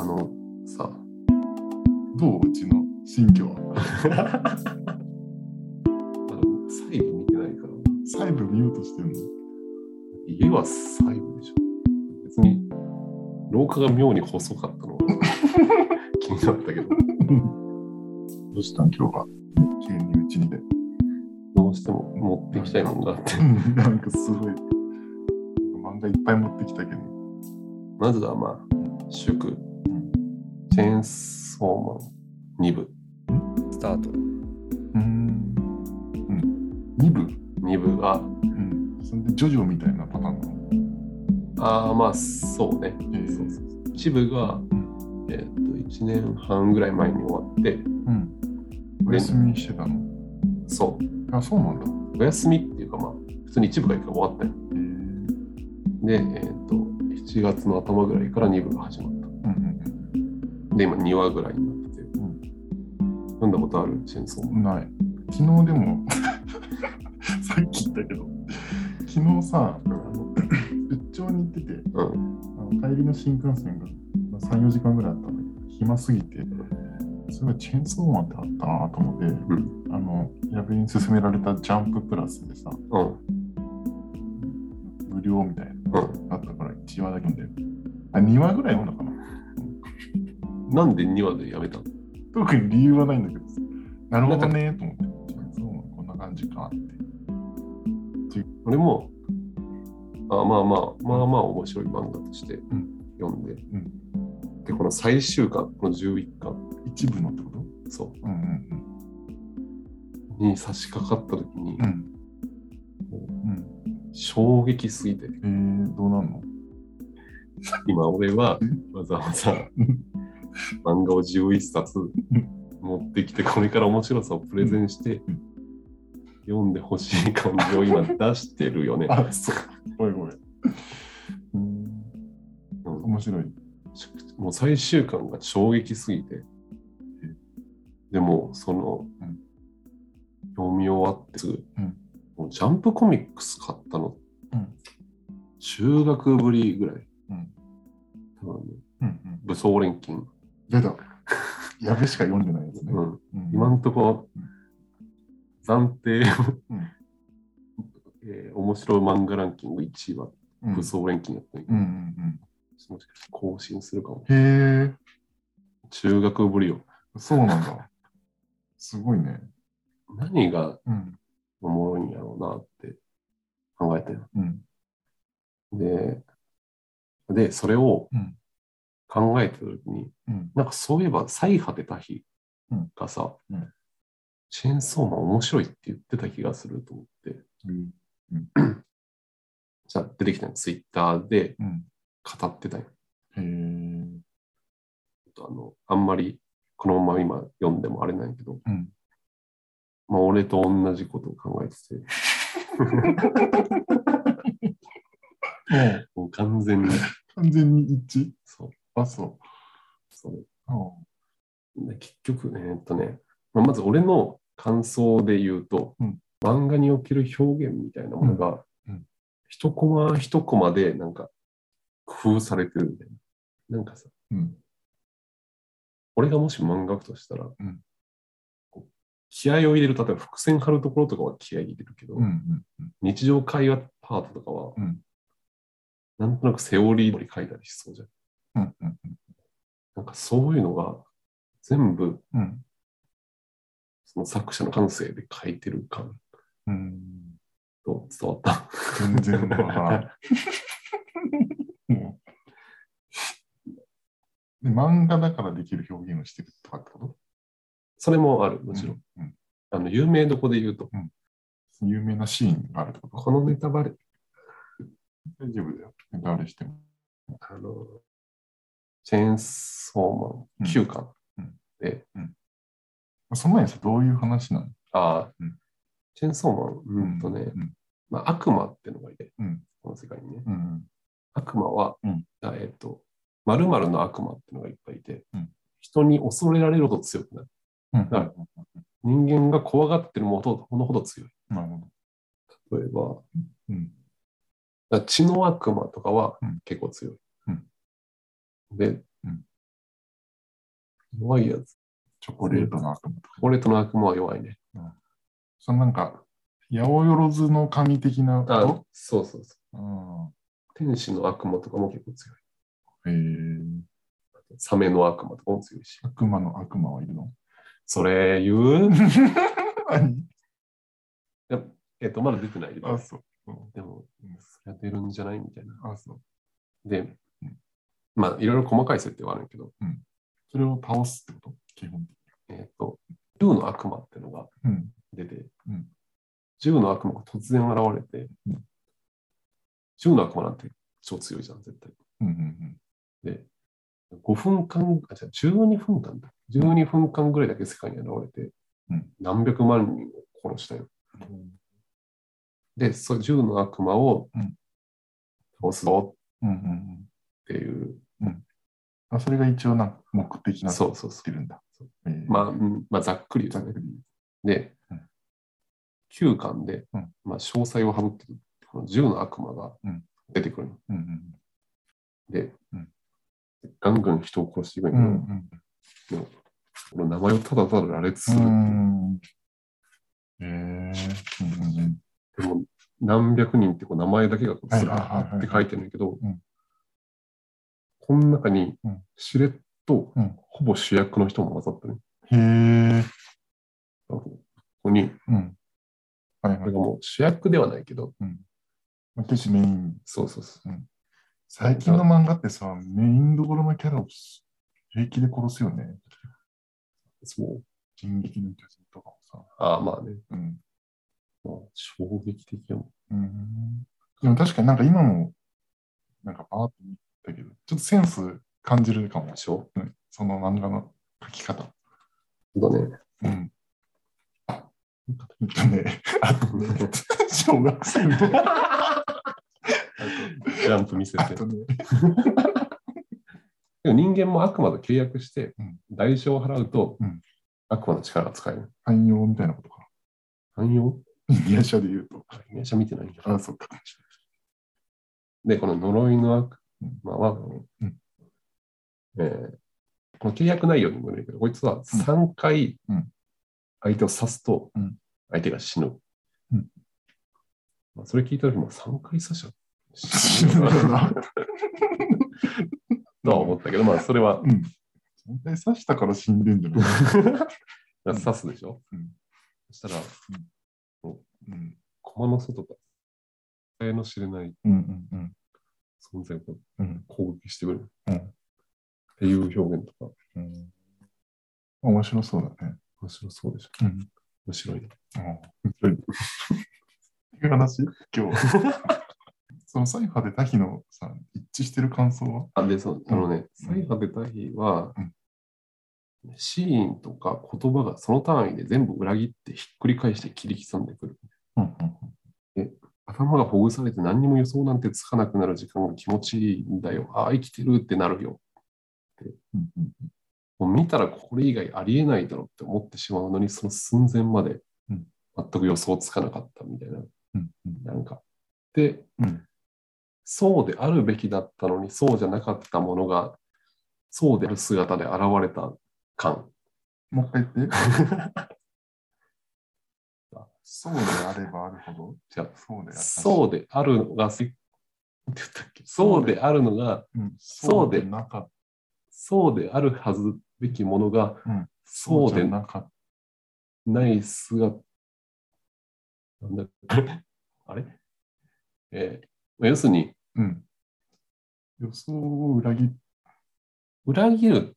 あのさ、どう？うちの新居は。あの細部見てないから、細部見ようとしてるの？家は細部でしょ。別に廊下が妙に細かったのは 気になったけど、どうしたん？今日は。急にうちにで。どうしても持ってきたいものがあって、なんかすごい。漫画いっぱい持ってきたけど。まずはまあ、祝、ンソーマン2部。スタート。うん。うん。2部？2部が、うん。それでジョジョみたいなパターンなの？ああ、まあそうね。えーそうそうそう1部が、んえっと1年半ぐらい前に終わって、うん。お休みしてたの？そう、あ、そうなんだ。お休みっていうかまあ、普通に1部が一回終わったよ。えー、で、えっと7月の頭ぐらいから2部が始まった。うんで、今2話ぐらいになってて、読んだことある？チェ。ない。昨日でも、さっき言ったけど、昨日さ、あの出張に行ってて、うん。あの帰りの新幹線がまあ3、4時間ぐらいあったんだけど、暇すぎて、すごいチェーンソーマンってあったなと思って、うん。あの、矢部に勧められたジャンププラスでさ、うん。無料みたいなうん。のあったから1話だけ読んで、あ、2話ぐらい読んだかな？なんで2話でやめたの？特に理由はないんだけど、なるほどねと思って、チェーンソーマンこんな感じかって。俺も、あまあまあ、まあまあ面白い漫画としてん。読んで、ん。で、この最終巻、この11巻、一部のってこと？そう。んうんう、に差し掛かった時にうん。う、ん。うん。衝撃すぎて、えー、どうなんの？今俺はわざわざ 漫画を11冊持ってきて、これから面白さをプレゼンしてうん、読んでほしい感じを今出してるよね。あ、そう。ごめんごめん。うん。うん面白い。もう最終巻が衝撃すぎて、でも、その、うん読み終わってすぐ、うんもうジャンプコミックス買ったの、うん中学ぶりぐらい。うん多分ねうんうん。武装錬金。出た。やべしか読んでないやつね。うん、うん今のところうん、暫定、うんえー面白い漫画ランキング1位はうん武装錬金やったんやけど、うんうんもしかして更新するかも。うん。へえ、中学ぶりよ。そうなんだ。すごいね。何がうん。おもろいんやろうなって考えてる。うん。で、で、それをうん考えてたときに、うん。なんかそういえば、最果てた日うんがさ、うんチェーンソーマン面白いって言ってた気がすると思って、うん。じゃあ出てきたの、ツイッターでうん。語ってたよ。へえ。あの、あんまりこのまま今読んでもあれないけど、うん。まあ俺と同じことを考えてて、ももう完全に、う完全に一致そう、あ、そそれう。で結局、えーっとね、まあまず俺の感想で言うと、うん漫画における表現みたいなものが、一コマ一コマでなんか工夫されてるみたいな。なんかさ、うん。俺がもし漫画家としたら、気合を入れる、例えば伏線張るところとかは気合い入れるけど、うん。うん。うん日常会話パートとかは、うんなんとなくセオリー通り書いたりしそうじゃん。うん。うん。なんかそういうのが全部うん。その作者の感性で書いてる感うん。と伝わった。全然わからん。も うで漫画だからできる表現をしてるとかってこと？それもある、もちろん。うんあの有名どこで言うと、有名なシーンがあるってこと？このネタバレ、大丈夫だよ。ネタバレしても。あの、チェーンソーマン9巻うんで、その前にさ、どういう話なのああ、うんチェーンソーマン、うんとね、うん。まあ、悪魔ってのがいて、うんこの世界にね。うん。悪魔は、うんあえっ、と、〇〇の悪魔ってのがいっぱいいて、うん人に恐れられるほど強くなる。うん。だから人間が怖がってるものほど強い。なるほど。例えば、血の悪魔とかはうん結構強い。うんで、うん弱いやつ。チョコレートの悪魔とか。チョコレートの悪魔は弱いね。そのなんか、八百万の神的なこあと？そうそうそうんう。天使の悪魔とかも結構強い。へえサメの悪魔とかも強いし。悪魔の悪魔はいるの？それ言う？何？えっと、まだ出てないけどあ、。そう。でも、それは出るんじゃない？みたいな。あ、そう。でうん、まあ、いろいろ細かい設定はあるけど、それを倒すってこと？基本的えっと、銃の悪魔っていうのがに。うん。出てうん、銃の悪魔が突然現れてうん、銃の悪魔なんて超強いじゃん、絶対。うんうんで、5分間、あ、じゃあ12分間だ。12分間ぐらいだけ世界に現れてうん、何百万人を殺したよ。うん。で、その銃の悪魔をうん倒すぞうんうんうん。っていう、あ、それが一応な目的なそうそうそってるんだ。えーまあ、ざっくり言うとね。でうん、9巻で、うんまあ、詳細を省くと、この銃の悪魔がうん出てくるの。うんうんで、うんガンガン人を殺していくんうん。うだんけど、この名前をただただ羅列する。うん。うん。えー。うんうんうん。でも、何百人ってこう名前だけがこうはいずらはいはいはいーって書いてるんだけどうん、この中にうんしれっとうんほぼ主役の人も混ざってる。へえ。ここに、うん。はいはいこれが。もう主役ではないけど、まあ決してメイン。そうそうそう。最近の漫画ってさ、メインどころのキャラを平気で殺すよね。そう。進撃の巨人とかもさ。ああ、まあね。うん。まあ、衝撃的やもん。うん。でも確かになんか今も、なんかバーッと見たけど、ちょっとセンス感じるかもで。しょ？うんその漫画の描き方。だね。うん。えっとね、あとね、小学生の、ジャンプ見せて。ね、でも人間も悪魔と契約してうん、代償を払うとうん、悪魔の力が使える。汎用みたいなことか。汎用？インディア社で言うと。めちゃ見てないんだ。あ、そっか。で、この呪いの悪うん魔は、うんえーこの契約内容にもよるけど、こいつは3回うん相手を刺すとうん相手が死ぬ。うんまあ、それ聞いた時も3回刺しちゃう。死ぬだろうな。とは思ったけど、まあそれはうん。絶対刺したから死んでんじゃない？刺すでしょ？うんそしたら、うん。駒の外から、えの知れないうんうんうん。存在がうん攻撃してくるうんっていう表現とか、うん。面白そうだね。面白そうでしょ。うん。面白いね。面白い。っていう話今日。そのサイファーでタヒのさ、一致してる感想は？あ、で、そう、あのね、うんサイファでタヒはうん、シーンとか言葉がその単位で全部裏切ってひっくり返して切り刻んでくる。うんうん頭がほぐされて何にも予想なんてつかなくなる時間が気持ちいいんだよ。ああ、生きてるってなるよ。うんうんもう見たらこれ以外ありえないだろうって思ってしまうのに、その寸前までうん全く予想つかなかったみたいな。うんうんなんか。で、うんそうであるべきだったのに、そうじゃなかったものが、そうである姿で現れた感。もう一回言って。そうであればあるほど？じゃあそうであそうであるのが、そうであるのが、うん。そうでなかった。そうであるはずべきものが、うんそうでなかっない姿。なんだあれ？えーまあ要するに、た。うん。予想を裏切っ裏切る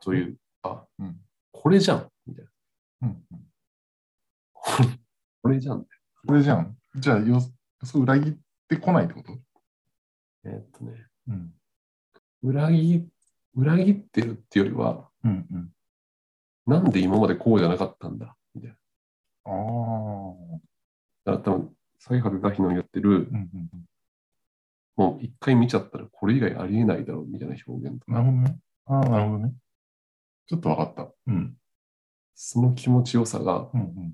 というか、うんこれじゃんみたいな。うんうん。これじゃん。これじゃん。じゃあ予予想裏切ってこないってこと？えーっとね、うん。裏切裏切ってるっていうよりは、うんうん。なんで今までこうじゃなかったんだ？みたいな。ああ。うんだから多分、サイハでダヒの言ってる、うんうん。もう一回見ちゃったらこれ以外ありえないだろうみたいな表現とか、なるほどね。ああ、なるほどね。ちょっとわかった。うん。その気持ちよさがうんうんうん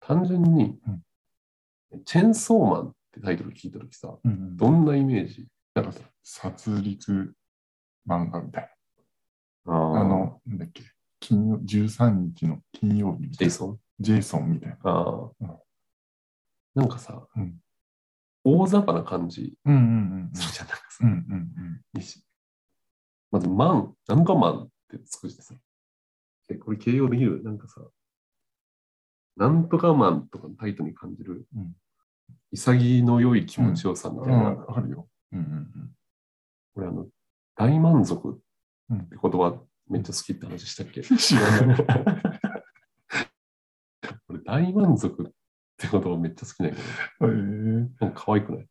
単純に、うんチェンソーマンってタイトル聞いたときさ、うんうん。どんなイメージ？なんかさ殺戮漫画みたいあな。ああの、なんだっけ、金曜13日の金曜日みたいな。ジェイソン？ジェイソンみたいな。ああ、うんなんかさ、うん大雑把な感じうんうんうんするじゃん。なんかさうん。うんうんいいしまず、マン、なんとかマンってつくしてさ。え、これ形容できる？なんかさ、なんとかマンとかのタイトルに感じる、うん潔の良い気持ちよさみうん。たいな。うん、わかるよ。うんうん俺、あの、大満足ってうん言葉めっちゃ好きって話したっけ、うん。知らない。俺、大満足って言葉めっちゃ好きなんやけど、えー、なんか可愛くない？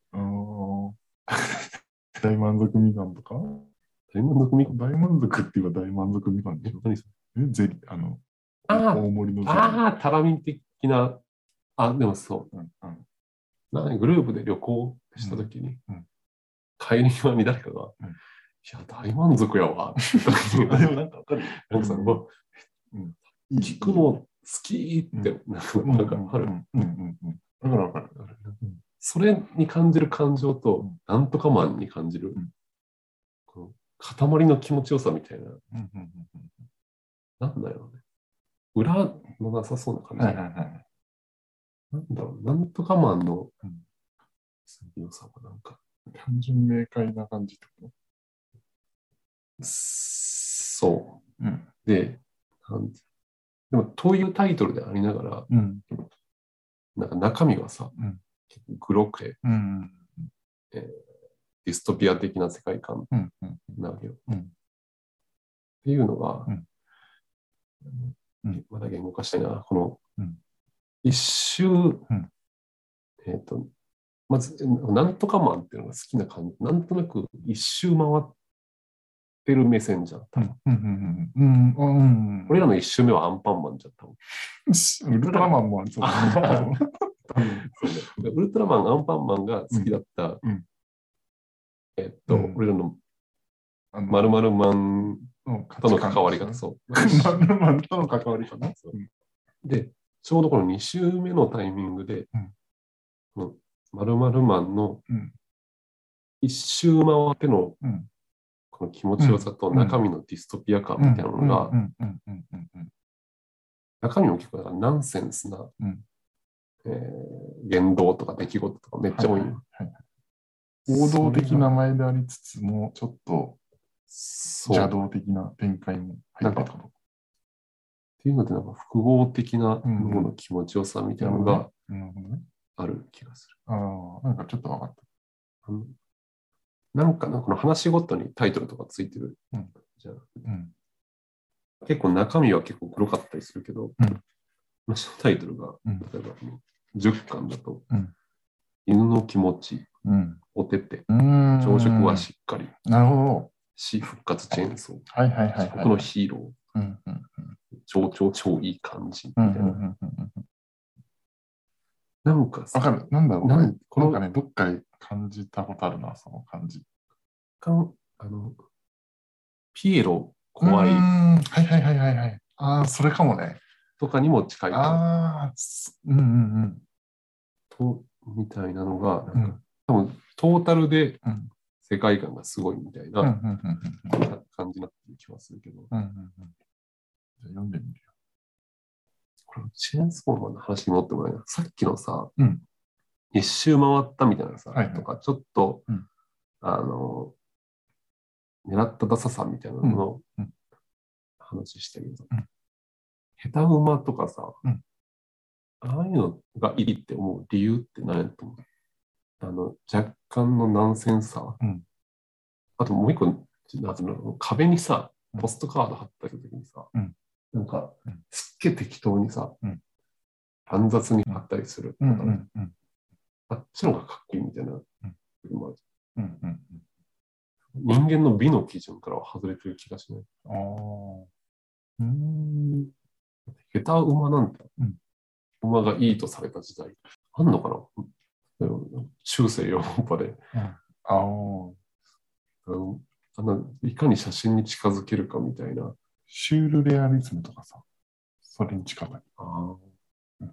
大満足みかんとか？大満足み大満足って言えば大満足みかんでしょ何それ？え、ゼリー、あの、あー大盛りの。ああ、タラミン的な、あ、でもそう。うんうんなグループで旅行したときに、うんうん帰り際に誰かが、うんいや、大満足やわ でもなんかわかる よ。なんかさ、うん聞くの好きって、なんかうんなんかある。うんうんうんうん。だからわかる。うんそれに感じる感情と、うんなんとかマンに感じる、うんこの塊の気持ちよさみたいな、うんうんうんなんだよね。裏のなさそうな感うん。じ。はいはいはい。なんだろう、なんとかマンのうん良さはなんか、単純明快な感じってこそとうん。う。で、なんてでも、というタイトルでありながら、うん。なんか中身はさ、うん結構グロくて、うん。ディストピア的な世界観。なわけよ。うんっていうのが、まだ言語化したいな、この、うん。一周、ん。えっ、と、まず、なんとかマンっていうのが好きな感じ、なんとなく一周回ってる目線じゃん。多分うん。うん。うん。うん。うん。俺らの一周目はアンパンマンじゃったもん。ウルトラマンもありそうだね。そうねウルトラマン、アンパンマンが好きだった、うん。えっと、うん。俺らのまるまるマンのとの関わり方、そう。まるまるとの関わり方。そう。で、ちょうどこの2週目のタイミングで、うん。この〇〇マンのうん。一周回ってのうん。この気持ちよさとうん。中身のディストピア感みたいなのが、うん。うん。うん。うん。うん。中身も結構ナンセンスな、うん。えー言動とか出来事とかめっちゃ多い。よ。はいはい王道的な。前でありつつも、ちょっと。邪っ道的な展開も入ってると。ていうので、なんか複合的なうん脳の気持ちよさみたいなのが。ある気がする。ああ、なんかちょっと分かった。あのなんかな、この話ごとにタイトルとかついてるうんじゃん。うん。結構中身は結構黒かったりするけど、うん話のタイトルが、うん例えば10巻だと、うん犬の気持ち、うん。おてて、朝食はしっかり、なるほど。死復活チェーンソー、はいはいはいはい。僕のヒーロー、うんうん超超超いい感じみたいな。うんうんうんうんうんなんかさわかる。なんだろう。ななんんこのかね、どっかで感じたことあるな、その感じ。かんあの、ピエロ怖いうーんはいはいはいはいはい。ああ、それかもね。とかにも近いかああ、すうんうんと、みたいなのが、うん。なんか多分トータルでうん世界観がすごいみたいな感じになってる気はするけど、うんうんうん。じゃあ読んでみるよ。これ、チェーンソーマンの話に戻ってもらえな。いさっきのさ、うん。一周回ったみたいなさ、はいはい。とか、ちょっと、うん。あの、狙ったダサさみたいなののうん。うん。話したけど、うん。下手馬とかさ、うん。ああいうのがいいって思う理由って何やと思う？あの、若干のナンセンスさ、うん。あともう一個、壁にさう、ん。ポストカード貼ったりするときにさ、うん。なんかうん、すっげえ適当にさ、うん。乱雑に貼ったりする。あっちの方がかっこいいみたいな、人間の美の基準からは外れてる気がしない。うん。ああ。うーん。下手馬なんて、うん。馬がいいとされた時代、あんのかな？中世ヨーロッパで、ああ。あのいかに写真に近づけるかみたいな。シュールレアリズムとかさ、それに近い。あー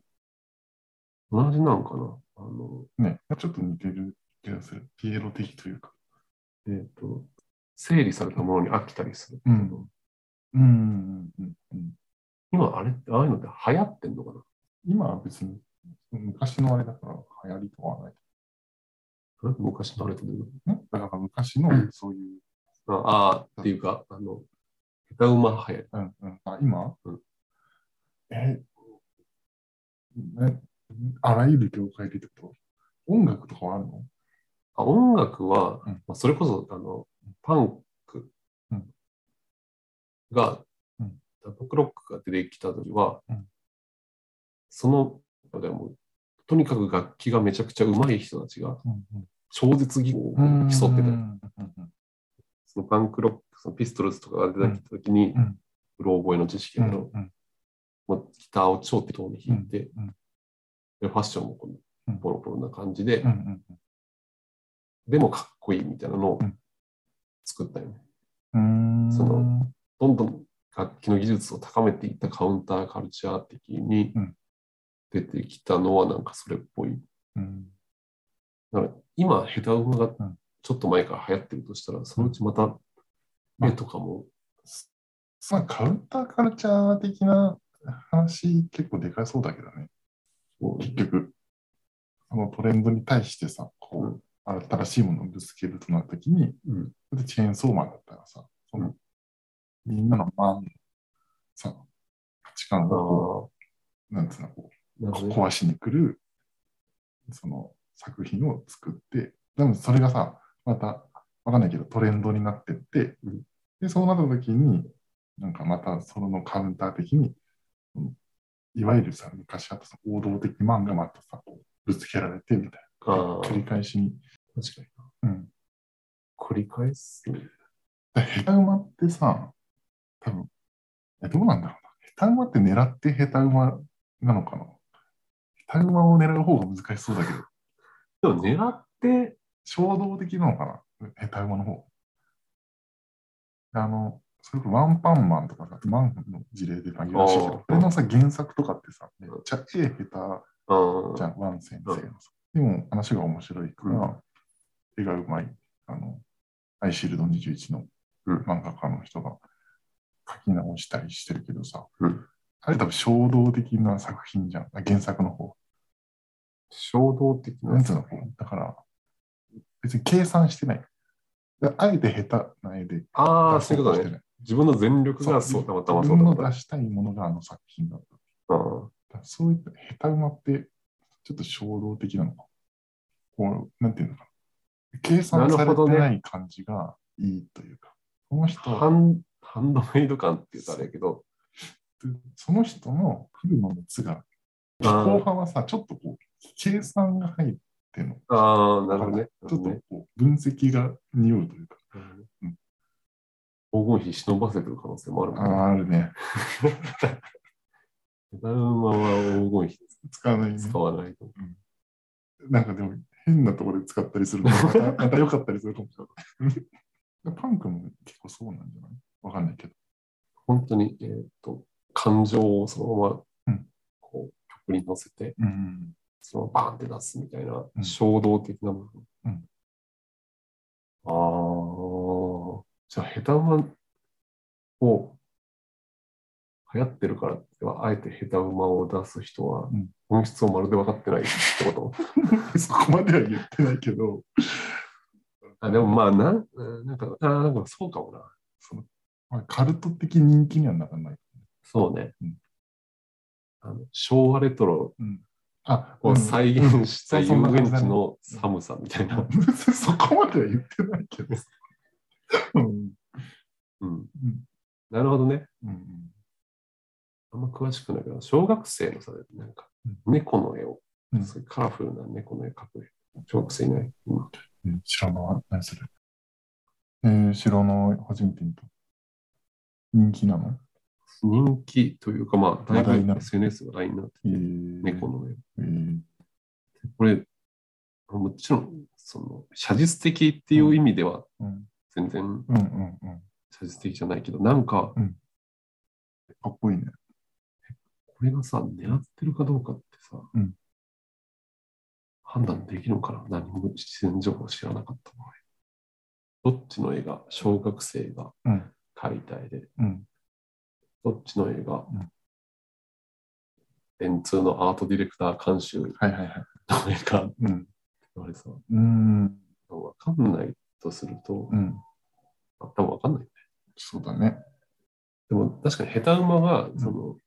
同じなんかな？あの、ね、ちょっと似てる気がする。ピエロ的というか。えっ、と、整理されたものに飽きたりするけど、うんうんうんうんうん。今あれって、ああいうのって流行ってんのかな？今は別に昔のあれだから流行りとかはない。え昔のあれってどういうこんだから昔のそういう、とああー、っていうか、あの、下手馬流行り。うんうん、あ今、うん。え、ね、あらゆる業界でってこと？音楽とかはあるの？あ音楽は、うん。まあ、それこそ、あの、パンクうん。が、うん。パンクロックが出てきた時は、うん。その、でもとにかく楽器がめちゃくちゃ上手い人たちが超絶技巧をうん競ってて、うんそのパンクロック、そのピストルズとかが出てきた時に、うろ覚えの知識うだけど、んうん。まあ、ギターを超適当に弾いて、うんでファッションもこうのんポロポロな感じで、でもかっこいいみたいなのをうん。作ったよね。うん。そのどんどん楽器の技術を高めていったカウンターカルチャー的にうん出てきたのはなんかそれっぽい。うん。だから今、下手馬がうん。ちょっと前から流行ってるとしたら、そのうちまた絵とかも、まあ、カウンターカルチャー的な話結構でかそうだけどね。結局、そのトレンドに対してさ、こうう、新しいものをぶつけるとなった時に、うん。でチェーンソーマンだったらさ、その、みんなのマンのさ、価値観あをこー。う、なんつうの、こ壊しに来る、その作品を作って、でもそれがさ、また、わかんないけど、トレンドになってって、うんで、そうなった時に、なんかまたそのカウンター的に、うんいわゆるさ、昔あったさ王道的漫画またさ、ぶつけられてみたいな。繰り返しに。確かにな。うん。繰り返す？で下手馬ってさ、多分、え、どうなんだろうな。下手馬って狙って下手馬なのかな下手馬を狙う方が難しそうだけど、でも狙って、衝動的なのかな？下手馬の方。あの、それこそワンパンマンとかさ、マンの事例で投げらしいけど、これのさ、原作とかってさ、めっちゃ絵下手じゃん、ワン先生のさ。でも話が面白いから、絵がうまい、あの、アイシールド21のうん。漫画家の人が書き直したりしてるけどさ、うん。あれ多分衝動的な作品じゃん、あ原作の方。衝動的な。なんつうのだから、別に計算してない。だあえて下手な絵でああ、出そういうことね。自分の全力がそう、たまたまそう。自分の出したいものがあの作品だった。そういった下手馬って、ちょっと衝動的なのか。こう、なんていうのかな。計算されてない感じがいいというか、この人ーハンハンドメイド感って言うとあれやけど、その人のフルの熱が、後半はさ、ちょっとこう、計算が入ってるの。ああ、なるほどね。ちょっと分析が匂うというか、黄金比忍ばせてる可能性もあるもんね。ああ、あるね。ダウンマンは黄金比使わないね。使わないと。なんかでも、変なところで使ったりするのがまた また良かったりするかもしれない。パンクも結構そうなんじゃない？わかんないけど。本当に、えーっと、感情をそのまま、うんこう、曲に乗せて、うん。そのバーンって出すみたいな、うん衝動的な部分。うんああ、じゃあ、下手馬を流行ってるからっては、あえて下手馬を出す人はうん、本質をまるで分かってないってこと？そこまでは言ってないけど、あでもまあなん、なんか、あなんかそうかもな。そのまあ、カルト的人気にはならない。そうね。うんあの昭和レトロあ、を再現した遊園地の寒さみたいな。う んそこまでは言ってないけど。うんなるほどね。うんあんま詳しくないけど、小学生のさ、なんかう猫の絵を、うんカラフルな猫の絵描く小学生いない？うんうん知らない。何するえー、知らない。初めて見た。人気なの？人気というか、まあ、だいぶ SNS がラインになってえて、ー、猫の絵。えーこれ、もちろん、その、写実的っていう意味ではうん全然。写実的じゃないけど、なんか、かっこいいね。これがさ、狙ってるかどうかってさ、うん判断できるのかな？何も自然情報知らなかった場合。どっちの絵が小学生がうん。描いた絵で、うん。どっちの絵がうん電通のアートディレクター監修のはいはいはい。絵かってうん。言われさ、うーん。わかんないとすると、うん。あ多分わかんない。そうだね。でも確かに下手馬は、その、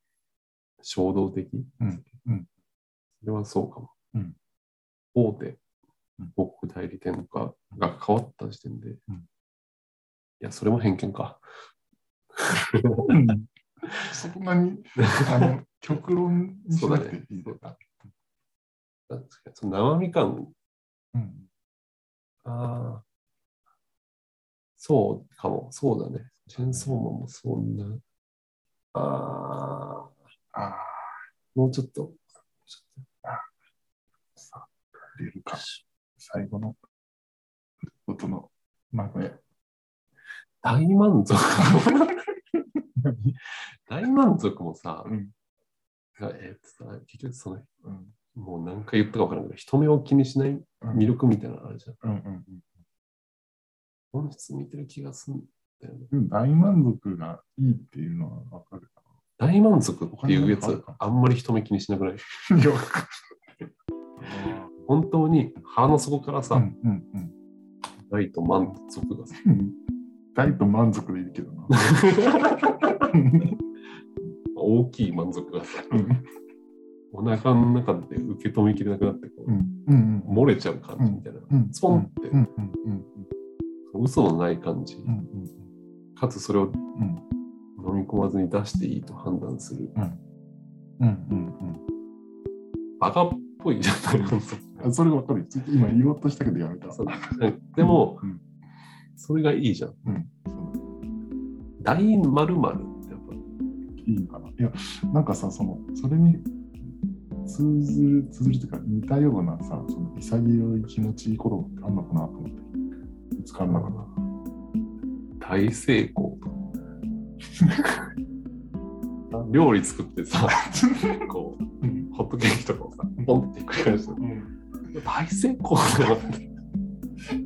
衝動的？うんうんそれはそうかも。うん大手うん、広告代理店とかが変わった時点で、うんいや、それも偏見か。そんなに、あの、極論にしなくていいそうだ確かに。その生み感、うん。ああ、そうかも、そうだね。チェンソーマンもそんな、ああ、ああ、もうちょっと、さあ、出るか。最後の、音の、まあね。大満足。大満足もさ、うん。がえーっとさ結局その、うん。もう何回言ったか分からんけど、人目を気にしないうん魅力みたいなのあるじゃん。うんうん本質見てる気がするんだよね。うん。大満足がいいっていうのはわかるか大満足っていうやつあんまり人目気にしなくない？本当に腹の底からさ、る。うんうんうん。大と満足がさ、うん大と満足でいいけどな。大きい満足が。さ、うんお腹の中で受け止めきれなくなってこう、うん。うん漏れちゃう感じみたいな、うん。スポンって、うん。うん。うん。嘘のない感じ、うん。うん。かつそれをうん。飲み込まずに出していいと判断する、うん。うん。バカっぽいじゃないうんあそれがわかる。よ。今言おうとしたけどやめた。でも、うんそれがいいじゃん。うん、大〇〇ってやっぱ、いいのかな？いや、なんかさ、その、それに通ずる、通ずるというか、似たようなさ、その潔い気持ちいいことってあんのかなと思って、見つかんなかった。大成功とか。料理作ってさ、こう、うんホットケーキとかをさ、ポンってひっくり返して、大成功だよって。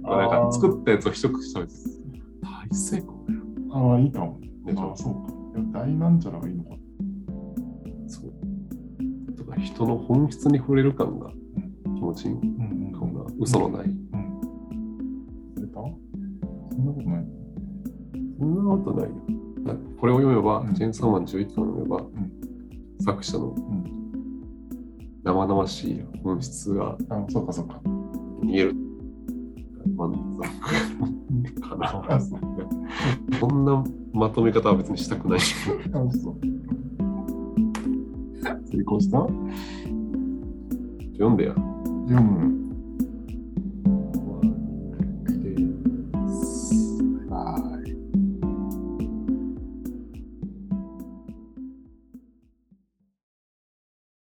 なんか作ったやつを一口食べて、大成功だよ。ああ、いいかも。でしょああ、そうか。大なんちゃらがいいのか。そう。とか人の本質に触れる感がうん気持ちいい。うんうん感が嘘のない。うん。出た？そんなことない。そんなことないよ。だこれを読めば、うんチェーンサーマン11巻を読めば、ん作者のうん。生々しい本質があそうかそうか。見える。満足かな。あそうそんなまとめ方は別にしたくない。成功した？読んでや。読む。